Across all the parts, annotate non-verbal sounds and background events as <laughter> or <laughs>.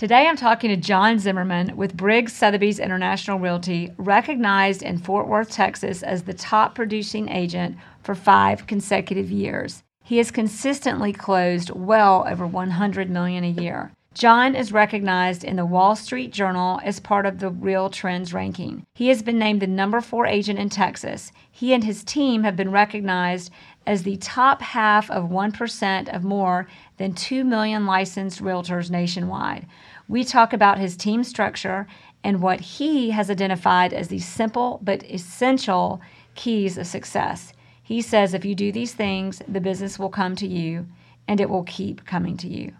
Today I'm talking to John Zimmerman with Briggs Sotheby's International Realty, recognized in Fort Worth, Texas as the top producing agent for five consecutive years. He has consistently closed well over 100 million a year. John is recognized in the Wall Street Journal as part of the Real Trends ranking. He has been named the number four agent in Texas. He and his team have been recognized as the top half of 1% of more than 2 million licensed realtors nationwide. We talk about his team structure and what he has identified as the simple but essential keys of success. He says if you do these things, the business will come to you and it will keep coming to you.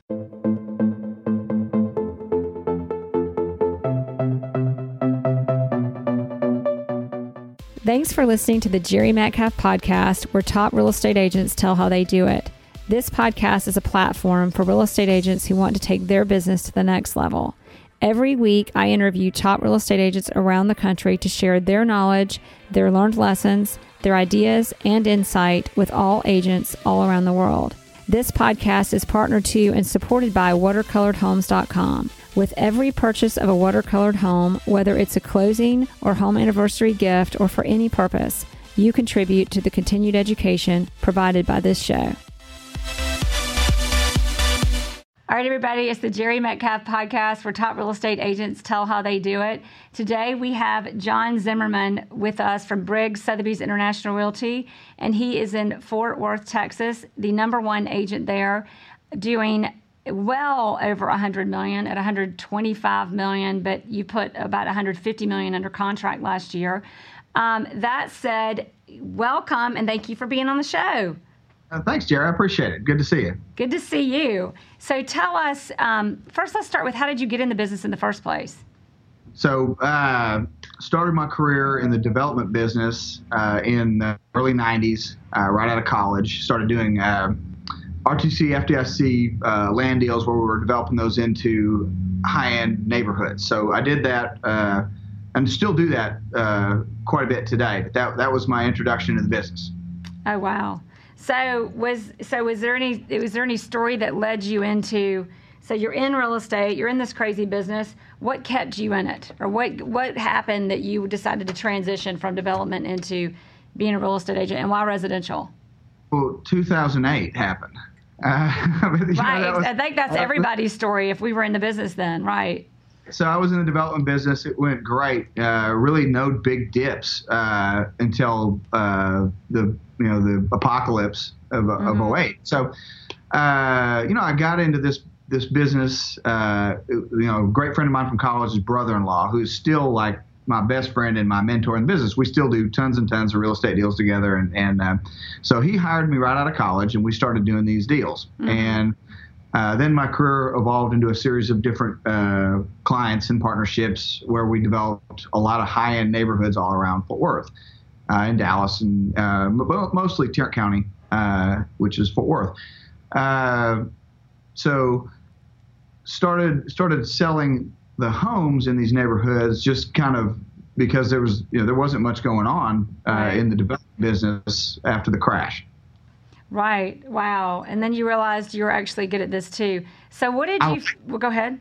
Thanks for listening to the Jerry Metcalf podcast, where top real estate agents tell how they do it. This podcast is a platform for real estate agents who want to take their business to the next level. Every week, I interview top real estate agents around the country to share their knowledge, their learned lessons, their ideas, and insight with all agents all around the world. This podcast is partnered to and supported by watercoloredhomes.com. With every purchase of a watercolored home, whether it's a closing or home anniversary gift or for any purpose, you contribute to the continued education provided by this show. All right, everybody, it's the Jerry Metcalf podcast where top real estate agents tell how they do it. Today we have John Zimmerman with us from Briggs Sotheby's International Realty, and he is in Fort Worth, Texas, the number one agent there, doing well over 100 million at 125 million, but you put about 150 million under contract last year. Um, that said, welcome and thank you for being on the show. Uh, thanks, Jerry. I appreciate it. Good to see you. Good to see you. So tell us um, first. Let's start with how did you get in the business in the first place? So uh, started my career in the development business uh, in the early '90s, uh, right out of college. Started doing uh, RTC, FDIC uh, land deals where we were developing those into high-end neighborhoods. So I did that and still do that quite a bit today. But that that was my introduction to the business. Oh wow. So was so was there any was there any story that led you into so you're in real estate, you're in this crazy business. What kept you in it, or what what happened that you decided to transition from development into being a real estate agent, and why residential? Well, 2008 happened. <laughs> Uh, right, know, was, I think that's <laughs> everybody's story. If we were in the business then, right? So I was in the development business. It went great. Uh, really, no big dips uh, until uh, the you know the apocalypse of, mm-hmm. of 08. So uh, you know I got into this this business. Uh, you know, a great friend of mine from college, his brother-in-law, who's still like my best friend and my mentor in business. We still do tons and tons of real estate deals together, and and uh, so he hired me right out of college, and we started doing these deals. Mm-hmm. And uh, then my career evolved into a series of different uh, clients and partnerships where we developed a lot of high-end neighborhoods all around Fort Worth, uh, in Dallas, and uh, mostly Tarrant County, uh, which is Fort Worth. Uh, so started started selling the homes in these neighborhoods just kind of because there was you know there wasn't much going on in the development business after the crash. Right. Wow. And then you realized you were actually good at this too. So what did I, you? Well, go ahead.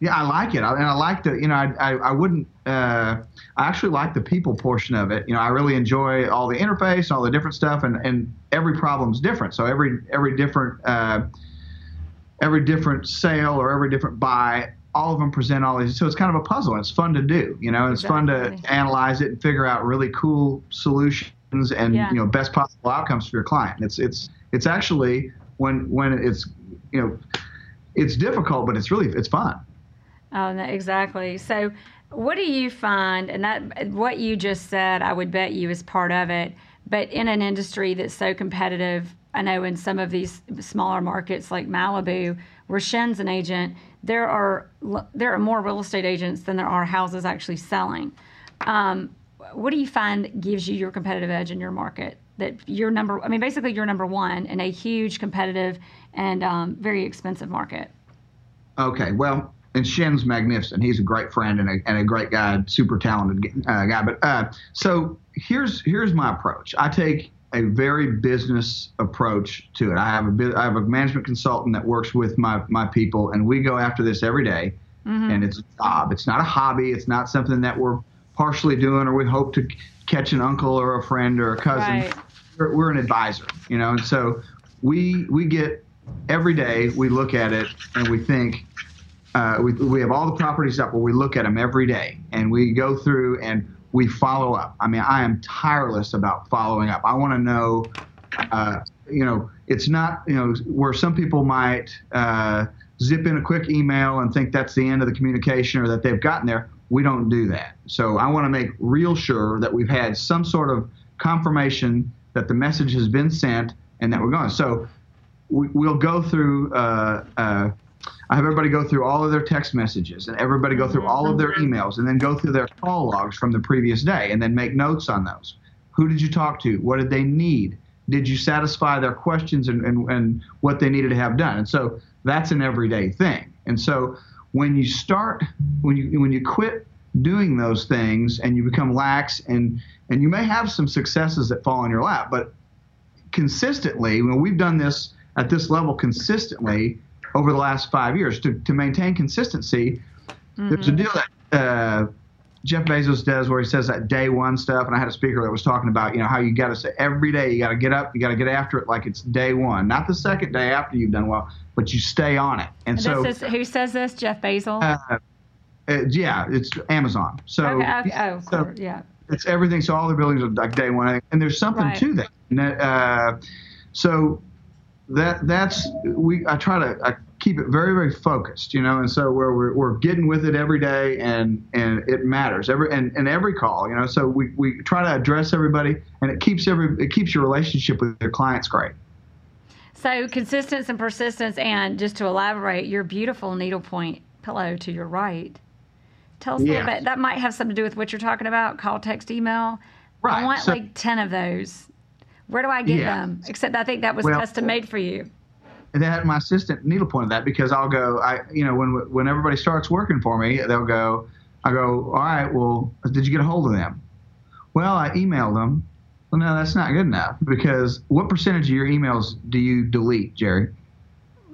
Yeah, I like it, I, and I like the. You know, I I, I wouldn't. Uh, I actually like the people portion of it. You know, I really enjoy all the interface, and all the different stuff, and and every problem's different. So every every different. Uh, every different sale or every different buy all of them present all these so it's kind of a puzzle it's fun to do you know it's exactly. fun to analyze it and figure out really cool solutions and yeah. you know best possible outcomes for your client. It's it's it's actually when when it's you know it's difficult, but it's really it's fun. Oh, no, exactly. So, what do you find? And that what you just said, I would bet you is part of it. But in an industry that's so competitive, I know in some of these smaller markets like Malibu, where Shen's an agent, there are there are more real estate agents than there are houses actually selling. Um, what do you find gives you your competitive edge in your market? That you're number, I mean, basically you're number one in a huge competitive and um, very expensive market. Okay, well, and Shen's magnificent. He's a great friend and a, and a great guy, super talented uh, guy. But uh, so here's here's my approach. I take a very business approach to it. I have a I have a management consultant that works with my my people, and we go after this every day mm-hmm. and it's a job. It's not a hobby. It's not something that we're partially doing or we hope to catch an uncle or a friend or a cousin. Right. We're, we're, an advisor, you know, and so we we get every day we look at it and we think uh, we, we have all the properties up where we look at them every day and we go through and we follow up. I mean, I am tireless about following up. I want to know, uh, you know, it's not, you know, where some people might uh, zip in a quick email and think that's the end of the communication or that they've gotten there. We don't do that. So I want to make real sure that we've had some sort of confirmation that the message has been sent and that we're going. So we, will go through. Uh, uh, I have everybody go through all of their text messages and everybody go through all of their mm-hmm. emails and then go through their call logs from the previous day and then make notes on those. Who did you talk to? What did they need? Did you satisfy their questions and, and, and what they needed to have done? And so that's an everyday thing. And so when you start, when you when you quit doing those things and you become lax and and you may have some successes that fall in your lap, but consistently, when we've done this at this level consistently over the last five years. To, to maintain consistency, mm-hmm. there's a deal that uh, Jeff Bezos does where he says that day one stuff. And I had a speaker that was talking about, you know, how you got to say every day you got to get up, you got to get after it like it's day one, not the second day after you've done well, but you stay on it. And, so, is, who says this? Jeff Bezos. Uh, uh, yeah, it's Amazon. So, okay, okay. oh, so yeah, it's everything. So all the buildings are like day one, and there's something right. to that. that uh, so that that's we I try to I keep it very very focused, you know, and so where we're, we're getting with it every day and and it matters every and, and every call, you know, so we, we try to address everybody and it keeps every it keeps your relationship with your clients great. So consistency and persistence, and just to elaborate, your beautiful needlepoint pillow to your right. Tell us yes. a little bit. That might have something to do with what you're talking about. Call, text, email. Right. I want so, like ten of those. Where do I get yeah. them? Except I think that was well, custom made for you. And that my assistant needlepointed that because I'll go. I you know when when everybody starts working for me, they'll go. I go. All right. Well, did you get a hold of them? Well, I emailed them. Well, no, that's not good enough because what percentage of your emails do you delete, Jerry?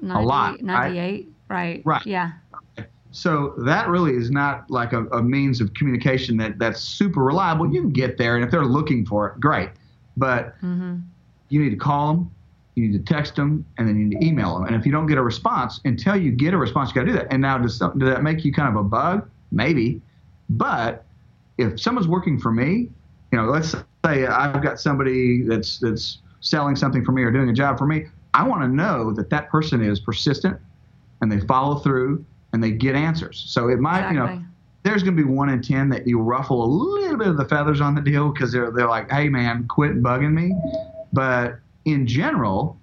90, a lot. Ninety-eight. Right? right. Right. Yeah. So that really is not like a, a, means of communication that, that's super reliable. You can get there, and if they're looking for it, great. But mm-hmm. you need to call them, you need to text them, and then you need to email them. And if you don't get a response, until you get a response, you got to do that. And now, does, does that make you kind of a bug? Maybe. But if someone's working for me, you know, let's say I've got somebody that's that's selling something for me or doing a job for me. I want to know that that person is persistent and they follow through and they get answers. So it might, exactly. you know, there's going to be one in ten that you ruffle a little bit of the feathers on the deal because they're they're like, hey man, quit bugging me. But in general,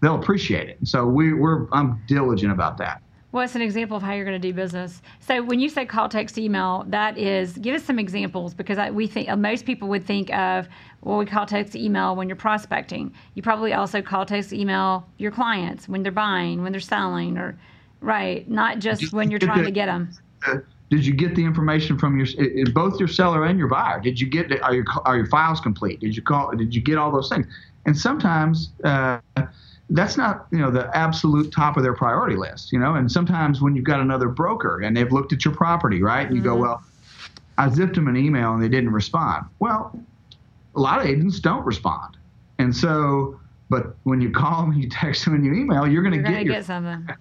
they'll appreciate it. So we, we're I'm diligent about that. What's an example of how you're going to do business? So when you say call, text, email, that is give us some examples because I, we think most people would think of well, we call, text, email when you're prospecting. You probably also call, text, email your clients when they're buying, when they're selling, or right, not just when you're trying to get them. Did you get the information from your both your seller and your buyer? Did you get are your are your files complete? Did you call? Did you get all those things? And sometimes uh, that's not you know the absolute top of their priority list. You know, and sometimes when you've got another broker and they've looked at your property, right? And you mm-hmm. go, well, I zipped them an email and they didn't respond. Well, a lot of agents don't respond, and so but when you <laughs> call them, you text them, and you email, you're going to get, get something. <laughs>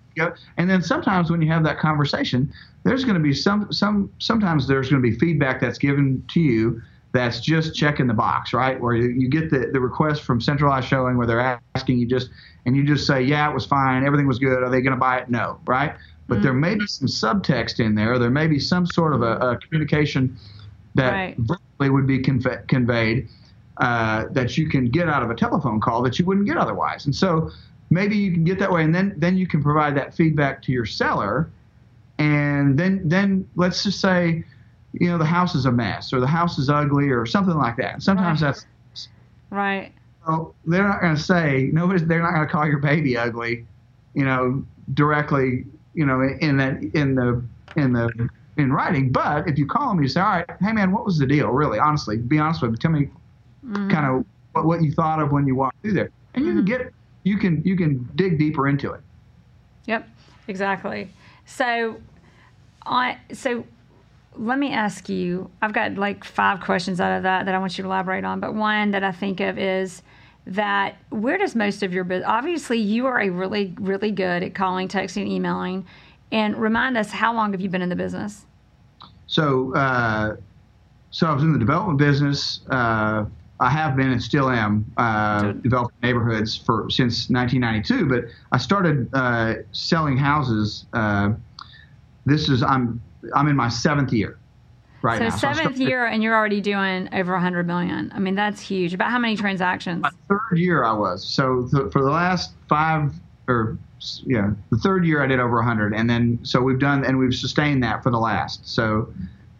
And then sometimes when you have that conversation, there's going to be some some sometimes there's going to be feedback that's given to you that's just checking the box, right? Where you, you get the, the request from centralized showing where they're asking you just and you just say, yeah, it was fine, everything was good. Are they going to buy it? No, right? But mm-hmm. there may be some subtext in there. There may be some sort of a, a communication that right. verbally would be conve- conveyed uh, that you can get out of a telephone call that you wouldn't get otherwise. And so maybe you can get that way, and then then you can provide that feedback to your seller, and then then let's just say, you know, the house is a mess or the house is ugly or something like that. Sometimes right. that's right. Well, they're not going to say nobody's. They're not going to call your baby ugly, you know, directly, you know, in that in the in the in writing. But if you call them, you say, all right, hey man, what was the deal? Really, honestly, be honest with me. Tell me mm-hmm. kind of what, what, you thought of when you walked through there, and you mm-hmm. can get you can you can dig deeper into it. Yep, exactly. So I so let me ask you. I've got like five questions out of that that I want you to elaborate on. But one that I think of is that where does most of your business? Obviously, you are a really really good at calling, texting, emailing. And remind us, how long have you been in the business? So, uh, so I was in the development business. Uh, I have been and still am uh, developing neighborhoods for since 1992. But I started uh, selling houses. Uh, this is I'm I'm in my seventh year. Right so now. seventh so year, and you're already doing over 100 million. I mean, that's huge. About how many transactions? My third year, I was. So th- for the last five or yeah, the third year I did over 100, and then so we've done and we've sustained that for the last. So,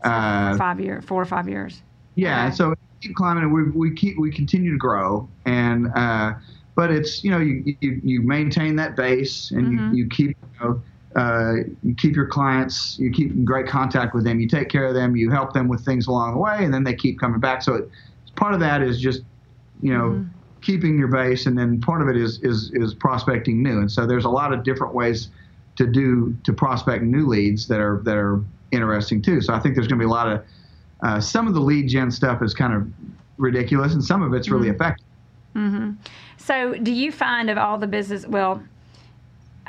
uh, five years, four or five years. Yeah, okay. so keep climbing, and we we keep we continue to grow, and uh, but it's you know you you, you maintain that base, and mm-hmm. you, you keep you know. Uh, you keep your clients, you keep in great contact with them, you take care of them, you help them with things along the way, and then they keep coming back. So it, part of that is just, you know, mm-hmm keeping your base, and then part of it is is is prospecting new. And so there's a lot of different ways to do to prospect new leads that are that are interesting too. So I think there's going to be a lot of uh, some of the lead gen stuff is kind of ridiculous, and some of it's really mm-hmm. effective. Mm-hmm. So do you find of all the business well?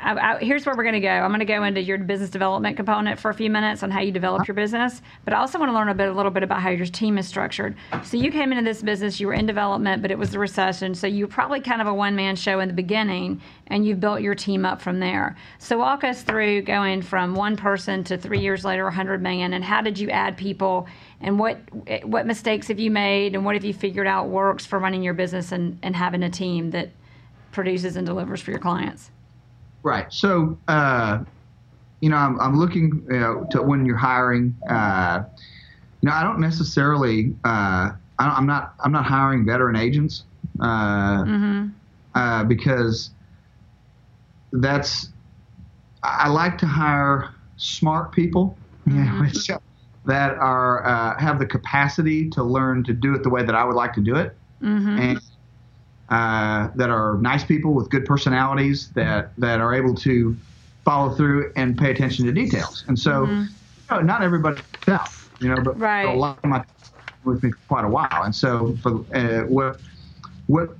I, here's where we're going to go. I'm going to go into your business development component for a few minutes on how you develop your business, but I also want to learn a bit, a little bit about how your team is structured. So you came into this business, you were in development, but it was the recession, so you were probably kind of a one man show in the beginning, and you've built your team up from there. So walk us through going from one person to three years later, 100 million, and how did you add people, and what what mistakes have you made, and what have you figured out works for running your business and, and having a team that produces and delivers for your clients? Right. So, uh, you know, I'm, I'm looking you know, to when you're hiring. Uh, you know, I don't necessarily. Uh, I am not. I'm not hiring veteran agents uh, mm-hmm. Uh, because that's. I like to hire smart people. Mm-hmm. You know, <laughs> that are uh, have the capacity to learn to do it the way that I would like to do it, mm-hmm. and uh, that are nice people with good personalities that that are able to follow through and pay attention to details. And so, mm-hmm. you know, not everybody does, you know, but right. a lot of my with me for quite a while. And so, for uh, what what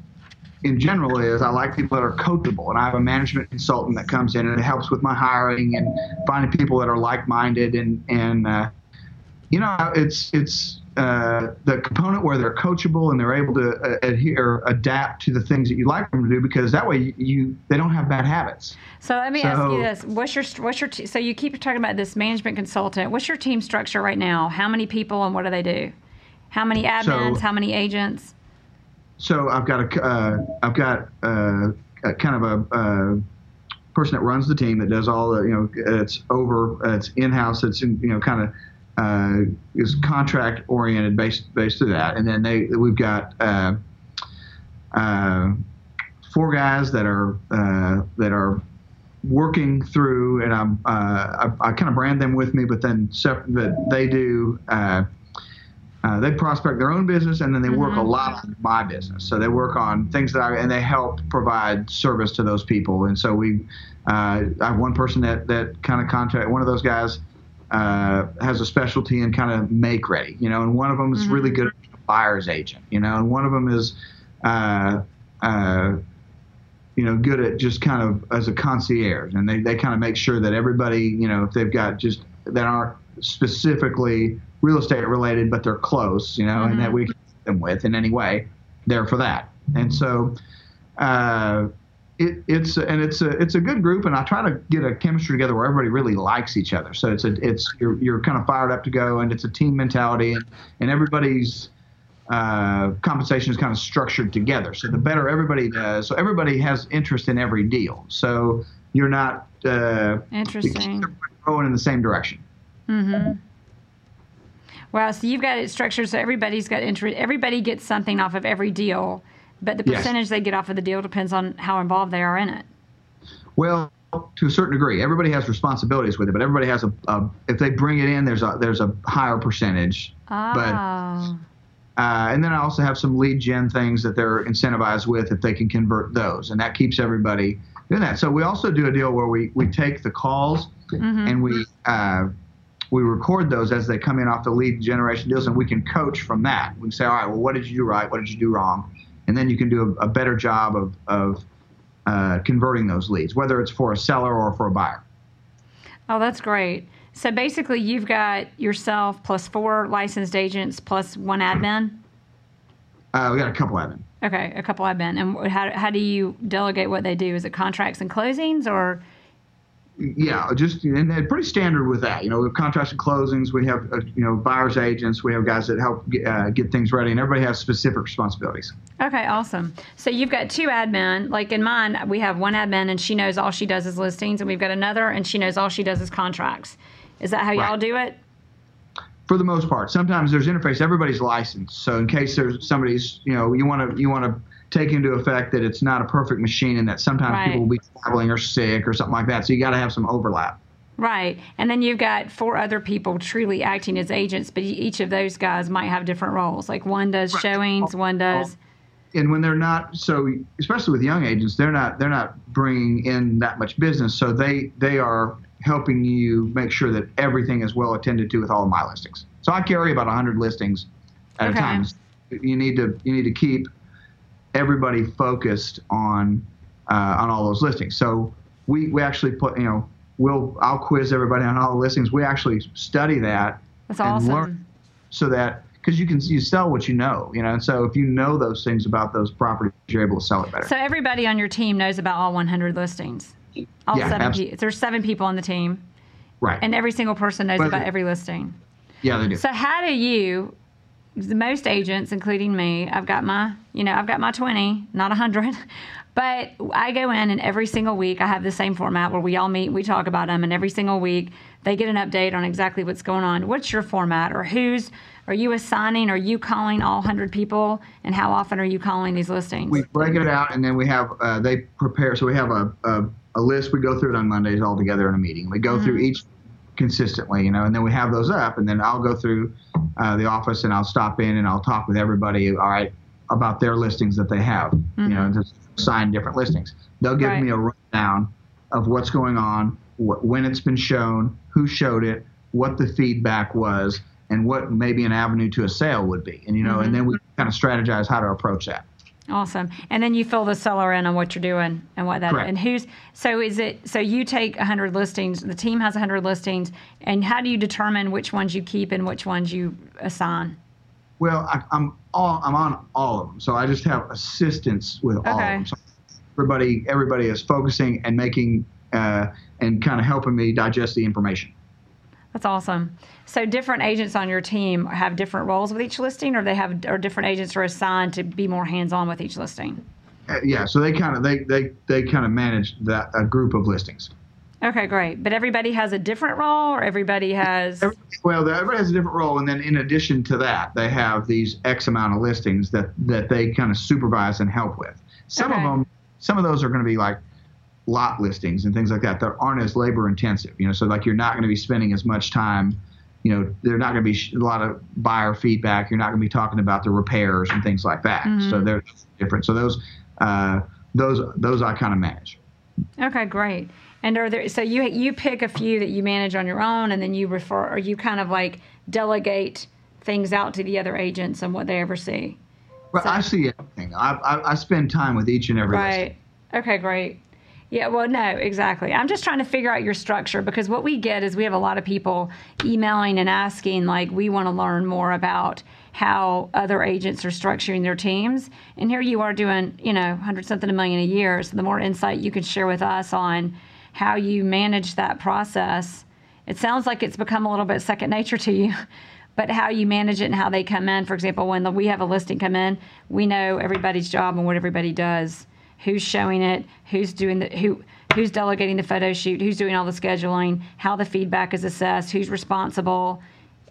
in general is I like people that are coachable, and I have a management consultant that comes in and it helps with my hiring and finding people that are like-minded and and uh, you know it's it's uh, the component where they're coachable and they're able to uh, adhere, adapt to the things that you like them to do, because that way you, you they don't have bad habits. So let me so, ask you this: What's your what's your t- so you keep talking about this management consultant? What's your team structure right now? How many people and what do they do? How many admins? So, how many agents? So I've got a uh, I've got uh, a kind of a uh, person that runs the team that does all the you know it's over it's in house it's in, you know kind of uh, is contract oriented based based to that, and then they we've got uh, uh, four guys that are uh, that are working through, and I'm uh, I, I kind of brand them with me, but then separate, but they do. Uh, they prospect their own business and then they work mm-hmm. a lot on my business. So they work on things that I and they help provide service to those people. And so we, I have one person that that kind of contact one of those guys uh, has a specialty in kind of make ready, you know, and one of them is mm-hmm. really good at a buyer's agent, you know, and one of them is, uh, uh, you know, good at just kind of as a concierge, and they, they kind of make sure that everybody, you know, if they've got just that aren't specifically real estate related, but they're close, you know, mm-hmm. and that mm-hmm. we can them with in any way, they're for that. And so, uh, it, it's and it's a it's a good group, and I try to get a chemistry together where everybody really likes each other. So it's a it's you're you're kind of fired up to go, and it's a team mentality, and, and everybody's uh, compensation is kind of structured together. So the better everybody does, so everybody has interest in every deal. So you're not uh, interesting going in the same direction. Mm-hmm. Wow. So you've got it structured so everybody's got interest. Everybody gets something off of every deal but the percentage yes. they get off of the deal depends on how involved they are in it. Well, to a certain degree, everybody has responsibilities with it, but everybody has a, a if they bring it in, there's a there's a higher percentage. Oh. But uh, and then I also have some lead gen things that they're incentivized with if they can convert those, and that keeps everybody doing that. So we also do a deal where we we take the calls mm-hmm. and we uh, we record those as they come in off the lead generation deals, and we can coach from that. We can say, all right, well, what did you do right? What did you do wrong? And then you can do a, a better job of, of uh, converting those leads, whether it's for a seller or for a buyer. Oh, that's great. So basically, you've got yourself plus four licensed agents plus one admin. Uh, we got a couple admin. Okay, a couple admin. And how, how do you delegate what they do? Is it contracts and closings or? Yeah, just and they're pretty standard with that. You know, we have contracts and closings. We have uh, you know buyers agents. We have guys that help get, uh, get things ready, and everybody has specific responsibilities. Okay, awesome. So you've got two admin. Like in mine, we have one admin, and she knows all she does is listings, and we've got another, and she knows all she does is contracts. Is that how y'all Right. do it? for the most part. Sometimes there's interface. Everybody's licensed, so in case there's somebody's, you know, you want to you want to take into effect that it's not a perfect machine and that sometimes Right. people will be traveling or sick or something like that. So you got to have some overlap. Right. And then you've got four other people truly acting as agents, but each of those guys might have different roles. Like one does Right. showings, one does. And when they're not so, especially with young agents, they're not they're not bringing in that much business, so they they are helping you make sure that everything is well attended to with all of my listings. So I carry about 100 listings at Okay. a time. You need to you need to keep everybody focused on uh, on all those listings. So we we actually put you know we'll I'll quiz everybody on all the listings. We actually study that That's and awesome. learn so that because you can you sell what you know, you know, and so if you know those things about those properties, you're able to sell it better. So everybody on your team knows about all 100 listings. All Yeah, seven people. There's seven people on the team, right? and every single person knows But- about every listing. yeah, they do. So how do you? The Most agents, including me, I've got my, you know, I've got my 20, not 100, <laughs> but I go in and every single week I have the same format where we all meet, we talk about them, and every single week they get an update on exactly what's going on. What's your format, or who's? Are you assigning? Are you calling all 100 people, and how often are you calling these listings? we break it out and then we have uh, they prepare so we have a, a, a list we go through it on mondays all together in a meeting we go through each consistently you know and then we have those up and then i'll go through uh, the office and i'll stop in and i'll talk with everybody all right about their listings that they have you know and just assign different listings. They'll give Right. me a rundown of what's going on wh- when it's been shown who showed it what the feedback was and what maybe an avenue to a sale would be and you know and then we kind of strategize how to approach that Awesome. And then you fill the seller in on what you're doing and what that Correct. and who's so is it so you take 100 listings, the team has 100 listings and how do you determine which ones you keep and which ones you assign? Well, I, I'm all I'm on all of them, so I just have assistance with all of them. So everybody everybody is focusing and making uh, and kind of helping me digest the information. That's awesome. So different agents on your team have different roles with each listing or they have or different agents are assigned to be more hands-on with each listing. Uh, yeah, so they kind of they they they kind of manage that a group of listings. Okay, great. But everybody has a different role or everybody has Well, everybody has a different role, and then in addition to that, they have these X amount of listings that that they kind of supervise and help with. Some Okay. of them, some of those are going to be like lot listings and things like that that aren't as labor intensive. You know, so like you're not going to be spending as much time. You know, they're not going to be sh- a lot of buyer feedback. You're not going to be talking about the repairs and things like that. So they're different. So those uh, those those I kind of manage. Okay, great. And are there so you you pick a few that you manage on your own, and then you refer, or you kind of like delegate things out to the other agents and what they ever see. But I see everything. I, I I spend time with each and every listing. Right. Okay, great. Yeah, well, no, exactly. I'm just trying to figure out your structure because what we get is we have a lot of people emailing and asking, like, we want to learn more about how other agents are structuring their teams. And here you are doing, you know, 100 something a million a year. So the more insight you can share with us on how you manage that process, it sounds like it's become a little bit second nature to you. <laughs> But how you manage it and how they come in. For example, when the, we have a listing come in, we know everybody's job and what everybody does who's showing it, who's doing the who who's delegating the photo shoot, who's doing all the scheduling, how the feedback is assessed, who's responsible,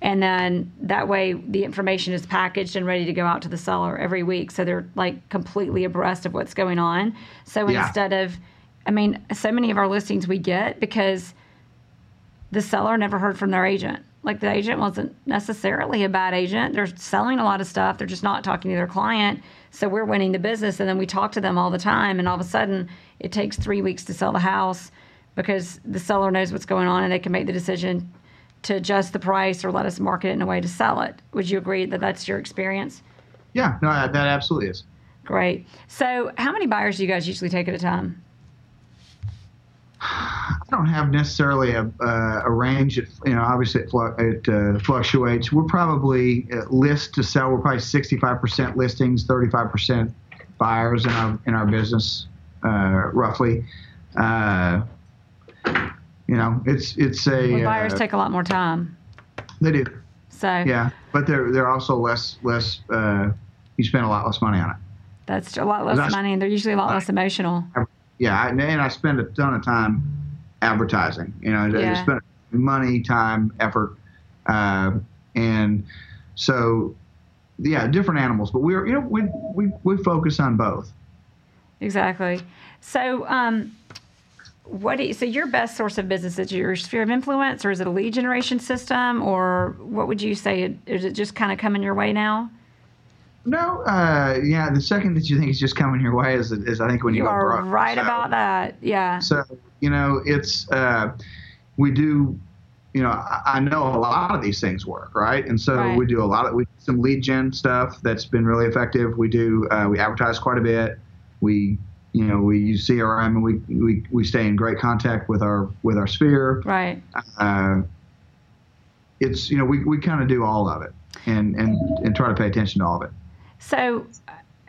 and then that way the information is packaged and ready to go out to the seller every week, so they're like completely abreast of what's going on. So Yeah. instead of, I mean, so many of our listings we get because the seller never heard from their agent. Like the agent wasn't necessarily a bad agent. They're selling a lot of stuff. They're just not talking to their client. So we're winning the business. And then we talk to them all the time. And all of a sudden, it takes three weeks to sell the house because the seller knows what's going on and they can make the decision to adjust the price or let us market it in a way to sell it. Would you agree that that's your experience? Yeah, no, that, that absolutely is. Great. So, how many buyers do you guys usually take at a time? Don't have necessarily a, uh, a range. It, you know, obviously it, flu- it uh, fluctuates. We're probably uh, list to sell. We're probably 65% listings, 35% buyers in our in our business, uh, roughly. Uh, you know, it's it's a Well, buyers uh, take a lot more time. they do, So, yeah, but they're they're also less less. Uh, you spend a lot less money on it. that's a lot less money and they're usually a lot less emotional. Yeah, I, and I spend a ton of time advertising. You know, Yeah. spend money, time, effort, uh, and so yeah, different animals. But we're you know we we we focus on both. Exactly. So, um, what do you, so your best source of business is your sphere of influence, or is it a lead generation system, or what would you say? Is it just kind of coming your way now? No, uh, yeah, the second that you think is just coming your way is, is I think when you, you are right So- about that. Yeah. So you know, it's uh, we do. You know, I, I know a lot of these things work, right? And so Right. we do a lot of we do some lead gen stuff that's been really effective. We do uh, we advertise quite a bit. We you know we use CRM and we, we we stay in great contact with our with our sphere. Right. Uh, it's you know we, we kind of do all of it and, and and try to pay attention to all of it. So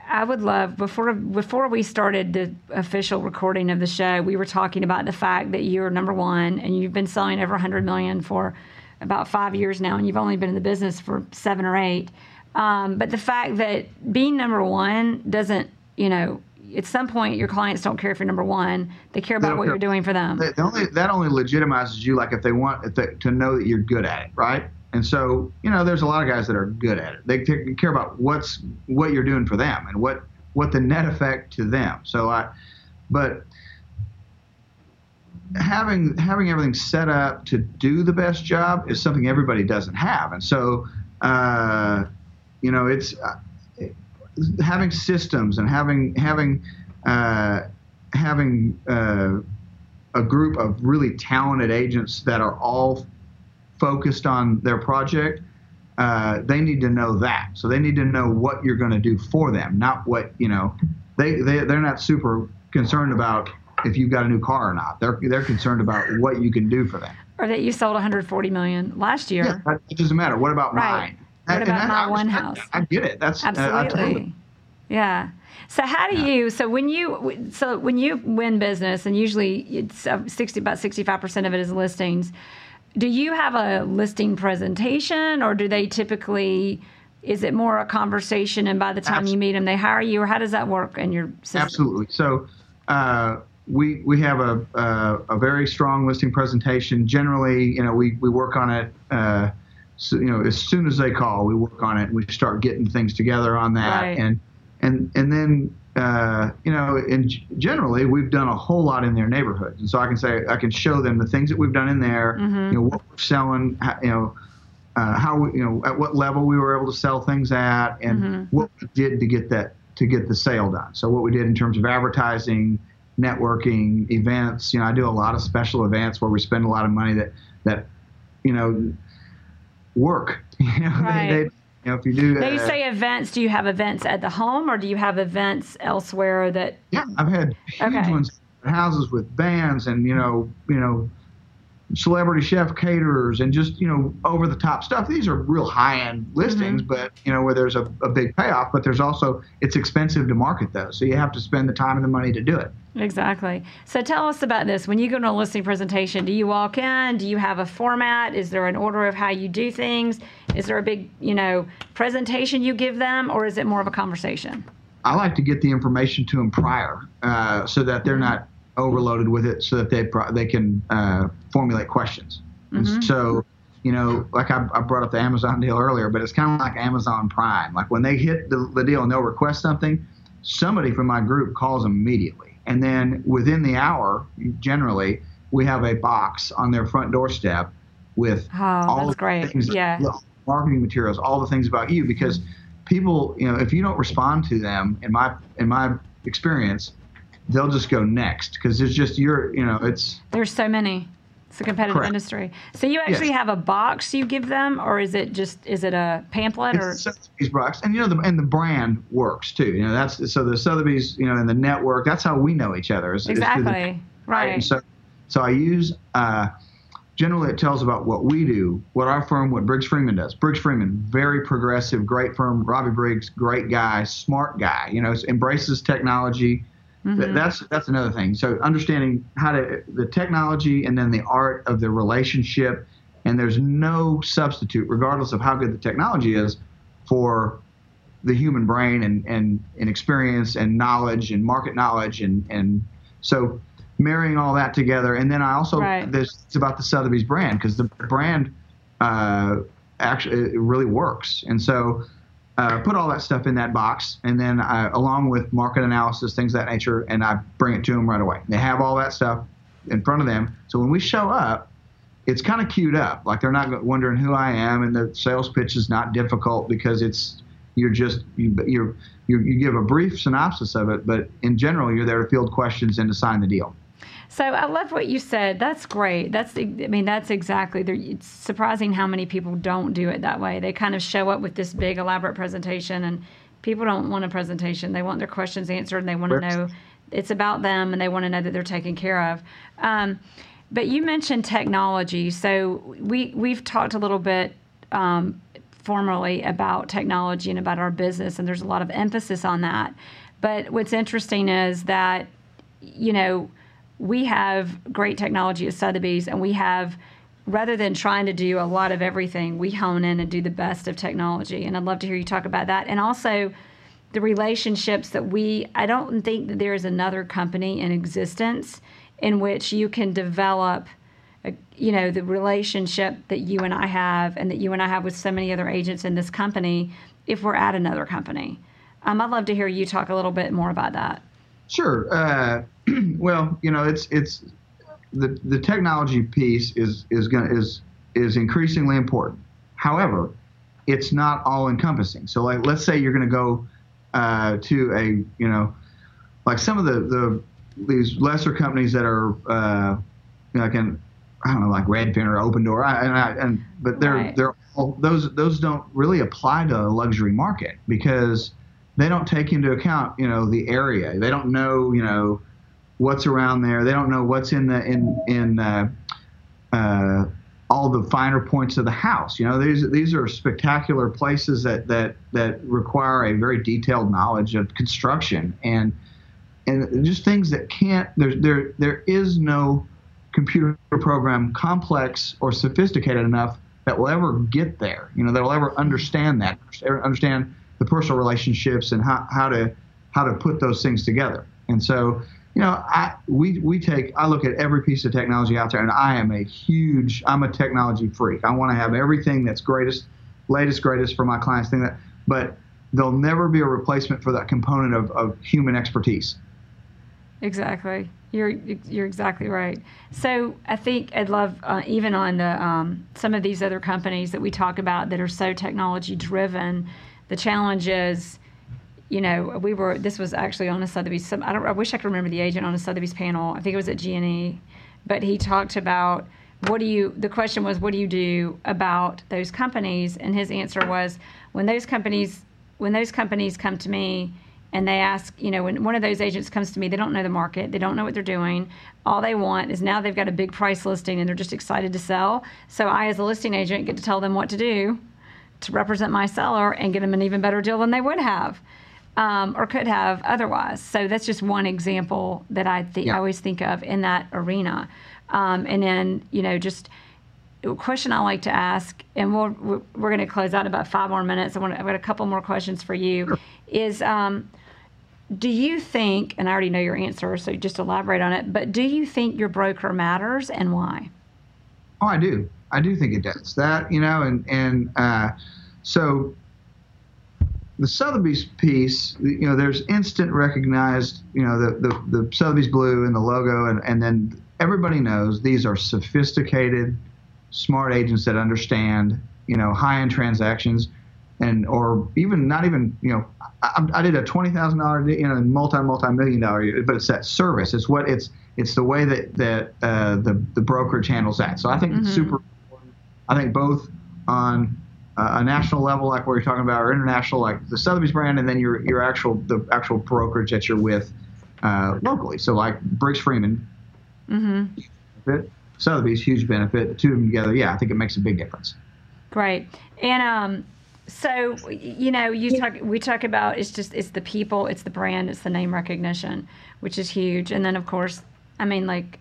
I would love before before we started the official recording of the show, we were talking about the fact that you're number one and you've been selling over 100 million for about five years now, and you've only been in the business for seven or eight. Um, but the fact that being number one doesn't, you know, at some point your clients don't care if you're number one; they care about what you're doing for them. that only that only legitimizes you like if they want if they, to know that you're good at it right and so you know there's a lot of guys that are good at it. They t- care about what's what you're doing for them and what what the net effect to them. So i but having having everything set up to do the best job is something everybody doesn't have. And so uh, you know it's uh, having systems and having having uh, having uh, a group of really talented agents that are all focused on their project, uh, they need to know that. So they need to know what you're going to do for them, not what you know. They they they're not super concerned about if you've got a new car or not. They're they're concerned about what you can do for them. Or that you sold 140 million last year. Yeah, it doesn't matter. What about Right. mine? What And about that- my I one I- house? I, get it. That's Absolutely. Yeah. So how do you? So when you so when you win business, and usually it's uh, sixty about sixty five percent of it is listings. Do you have a listing presentation, or do they typically? Is it more a conversation, and by the time Abs- you meet them, they hire you, or how does that work in your system? Absolutely. So uh, we we have a, a a very strong listing presentation. Generally, you know, we we work on it. Uh, so, you know, as soon as they call, we work on it. and We start getting things together on that, Right. and and and then uh, you know, and generally we've done a whole lot in their neighborhoods, and so I can say I can show them the things that we've done in there. Mm-hmm. You know, what we're selling. how- You know. Uh, how we, you know, at what level we were able to sell things at, and Mm-hmm. what we did to get that to get the sale done. So what we did in terms of advertising, networking, events. You know, I do a lot of special events where we spend a lot of money that that you know work. <laughs> You know, Right. they, they, you know, if you do. Now you uh, say events. Do you have events at the home, or do you have events elsewhere that? Yeah, I've had huge Okay. ones, houses with bands and you know, you know, celebrity chef caterers and just you know over the top stuff. These are real high end listings, Mm-hmm. but you know where there's a, a big payoff. But there's also it's expensive to market those, so you have to spend the time and the money to do it. Exactly. So tell us about this. When you go to a listing presentation, do you walk in? Do you have a format? Is there an order of how you do things? Is there a big, you know, presentation you give them, or is it more of a conversation? I like to get the information to them prior, uh, so that they're not overloaded with it, so that they pro- they can uh, formulate questions. And so, you know, like I, I brought up the Amazon deal earlier, but it's kind of like Amazon Prime. Like when they hit the, the deal and they'll request something, somebody from my group calls immediately, and then within the hour, generally, we have a box on their front doorstep with Oh, all that's the great. things, Yeah. marketing materials, all the things about you, because people, you know, if you don't respond to them, in my in my experience, they'll just go next because it's just you're you know, it's There's so many. It's a competitive Correct. industry. So you actually Yes. have a box you give them, or is it just is it a pamphlet or? It's Sotheby's box, and you know, the, and the brand works too. You know, that's so the Sotheby's, you know, and the network. That's how we know each other. is- is the- Exactly. Right. And so, so I use. Uh, generally, it tells about what we do, what our firm, what Briggs Freeman does. Briggs Freeman, very progressive, great firm. Robbie Briggs, great guy, smart guy. You know, embraces technology. Mm-hmm. That's that's another thing. So understanding how to the technology and then the art of the relationship, and there's no substitute, regardless of how good the technology is, for the human brain and and, and experience and knowledge and market knowledge and and so marrying all that together. And then I also Right. this it's about the Sotheby's brand because the brand uh, actually it really works. And so uh, put all that stuff in that box, and then I, along with market analysis, things of that nature, and I bring it to them right away. They have all that stuff in front of them. So when we show up, it's kind of queued up. Like they're not wondering who I am, and the sales pitch is not difficult because it's you're just you, you you give a brief synopsis of it, but in general, you're there to field questions and to sign the deal. So I love what you said. That's great. That's I mean that's exactly. It's surprising how many people don't do it that way. They kind of show up with this big elaborate presentation, and people don't want a presentation. They want their questions answered, and they want to know it's about them, and they want to know that they're taken care of. Um, but you mentioned technology, so we we've talked a little bit um, formally about technology and about our business, and there's a lot of emphasis on that. But what's interesting is that you know, we have great technology at Sotheby's, and we have, rather than trying to do a lot of everything, we hone in and do the best of technology. And I'd love to hear you talk about that. And also, the relationships that we, I don't think that there is another company in existence in which you can develop, uh, you know, the relationship that you and I have and that you and I have with so many other agents in this company if we're at another company. Um, I'd love to hear you talk a little bit more about that. Sure. Uh, <clears throat> well, you know, it's it's the the technology piece is is going is is increasingly important. However, it's not all encompassing. So, like, let's say you're going to go uh, to a you know, like some of the the these lesser companies that are uh, like in I don't know, like Redfin or Opendoor, I, and, I, and but they're Right. they're all, those those don't really apply to a luxury market because they don't take into account you know the area. They don't know you know what's around there. They don't know what's in the in in uh, uh, all the finer points of the house. You know, these these are spectacular places that that that require a very detailed knowledge of construction and and just things that can't. There there there is no computer program complex or sophisticated enough that will ever get there. You know, that will ever understand that, understand the personal relationships and how, how to how to put those things together. And so, you know, I we we take I look at every piece of technology out there, and I am a huge I'm a technology freak. I want to have everything that's greatest, latest, greatest for my clients. Thing that, but there'll never be a replacement for that component of, of human expertise. Exactly. You're you're exactly right. So I think I'd love uh, even on the um, some of these other companies that we talk about that are so technology driven. The challenge is, you know, we were this was actually on a Sotheby's. Some I don't. I wish I could remember the agent on a Sotheby's panel. I think it was at G and E, but he talked about what do you. The question was, what do you do about those companies? And his answer was, when those companies when those companies come to me and they ask, you know, when one of those agents comes to me, they don't know the market, they don't know what they're doing. All they want is now they've got a big price listing and they're just excited to sell. So I, as a listing agent, get to tell them what to do to represent my seller and get them an even better deal than they would have. Um, or could have otherwise. So that's just one example that I think Yeah. I always think of in that arena. Um, and then you know just a question I like to ask, and we'll, we're, we're going to close out in about five more minutes. I want to, I've got a couple more questions for you. Is um, do you think, and I already know your answer, so just elaborate on it, but do you think your broker matters and why? Oh, I do. I do think it does that, you know, and and uh, so the Sotheby's piece, you know, there's instant recognized, you know, the the, the Sotheby's blue and the logo, and and then everybody knows these are sophisticated, smart agents that understand, you know, high end transactions. and or even not even you know I, I did a twenty thousand dollar you know multi multi million dollar but it's that service it's what it's it's the way that that uh, the the brokerage handles that so I think mm-hmm. it's super important I think both on uh, a national level like what you're talking about or international like the Sotheby's brand and then your your actual the actual brokerage that you're with uh, locally. So like Briggs Freeman. Mm-hmm. Sotheby's huge benefit. The two of them together yeah I think it makes a big difference. Great. And um, so you know you talk we talk about it's just it's the people it's the brand it's the name recognition which is huge. And then of course i mean like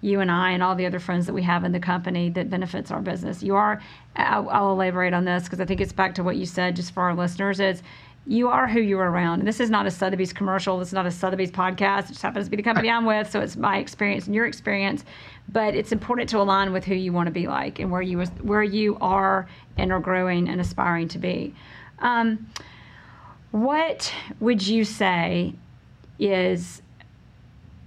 you and i and all the other friends that we have in the company that benefits our business you are i'll, I'll elaborate on this because i think it's back to what you said just for our listeners is you are who you're around. And this is not a Sotheby's commercial. This is not a Sotheby's podcast. It just happens to be the company I'm with, so it's my experience and your experience. But it's important to align with who you want to be like and where you where you are and are growing and aspiring to be. Um, what would you say is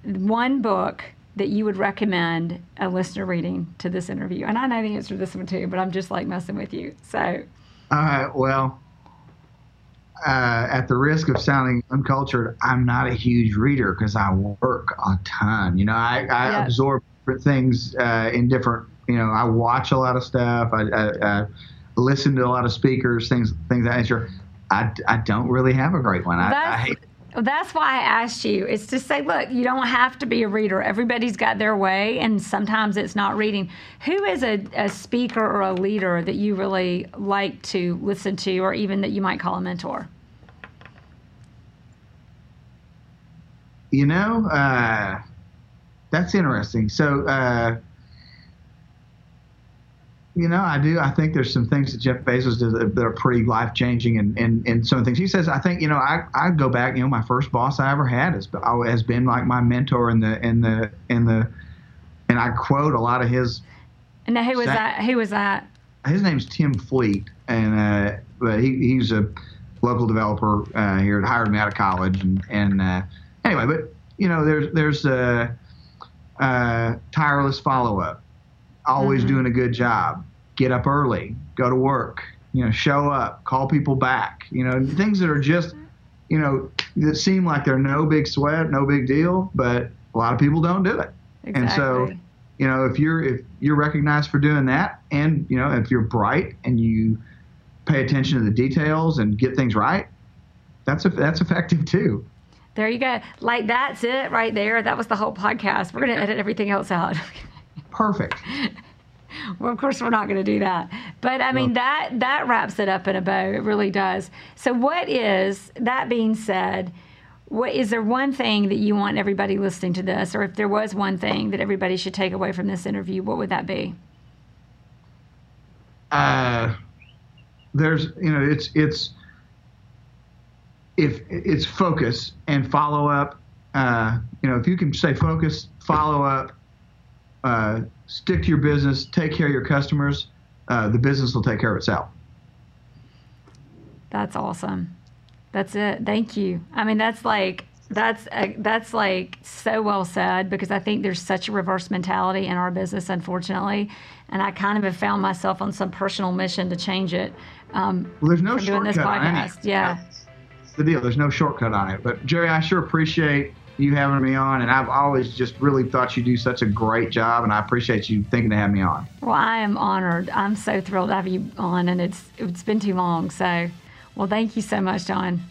one book that you would recommend a listener reading to this interview? And I know the answer to this one too, but I'm just like messing with you. So. Uh, well, uh, at the risk of sounding uncultured, I'm not a huge reader because I work a ton. You know, I, I yeah. absorb different things uh, in different. You know, I watch a lot of stuff. I, I, I listen to a lot of speakers, things, things that nature. I, I don't really have a great one. I, I hate. That's why I asked you. It's to say, look, you don't have to be a reader. Everybody's got their way, and sometimes it's not reading. Who is a, a speaker or a leader that you really like to listen to, or even that you might call a mentor? You know, uh, that's interesting. So, uh, you know, I do. I think there's some things that Jeff Bezos does that are pretty life changing, and, and and some things he says. I think you know, I I go back. You know, my first boss I ever had has has been like my mentor in the in the in the, and I quote a lot of his. And who was that? Who was that? His name's Tim Fleet, and uh, but he he's a local developer uh, here. Hired me out of college, and and uh, anyway, but you know, there's there's a, a tireless follow up, always mm-hmm. doing a good job, get up early, go to work, you know, show up, call people back, you know, things that are just, you know, that seem like they're no big sweat, no big deal, but a lot of people don't do it, exactly. and so. You know, if you're if you're recognized for doing that, and you know if you're bright and you pay attention to the details and get things right, that's a, that's effective too. There you go. Like that's it right there. That was the whole podcast. We're going to edit everything else out. <laughs> Perfect. <laughs> well, of course, we're not going to do that. But I mean, that that wraps it up in a bow. It really does. So, what is that being said? What is there one thing that you want everybody listening to this, or if there was one thing that everybody should take away from this interview, what would that be? Uh, there's, you know, it's it's if it's focus and follow up, uh, you know, if you can say focus, follow up, uh, stick to your business, take care of your customers, uh, the business will take care of itself. That's awesome. That's it. Thank you. I mean, that's like that's uh, that's like so well said because I think there's such a reverse mentality in our business, unfortunately, and I kind of have found myself on some personal mission to change it. Um, well, there's no doing this podcast. Yeah the deal. There's no shortcut on it. But Jerry, I sure appreciate you having me on, and I've always just really thought you do such a great job, and I appreciate you thinking to have me on. Well, I am honored. I'm so thrilled to have you on, and it's it's been too long. So, well, thank you so much, John.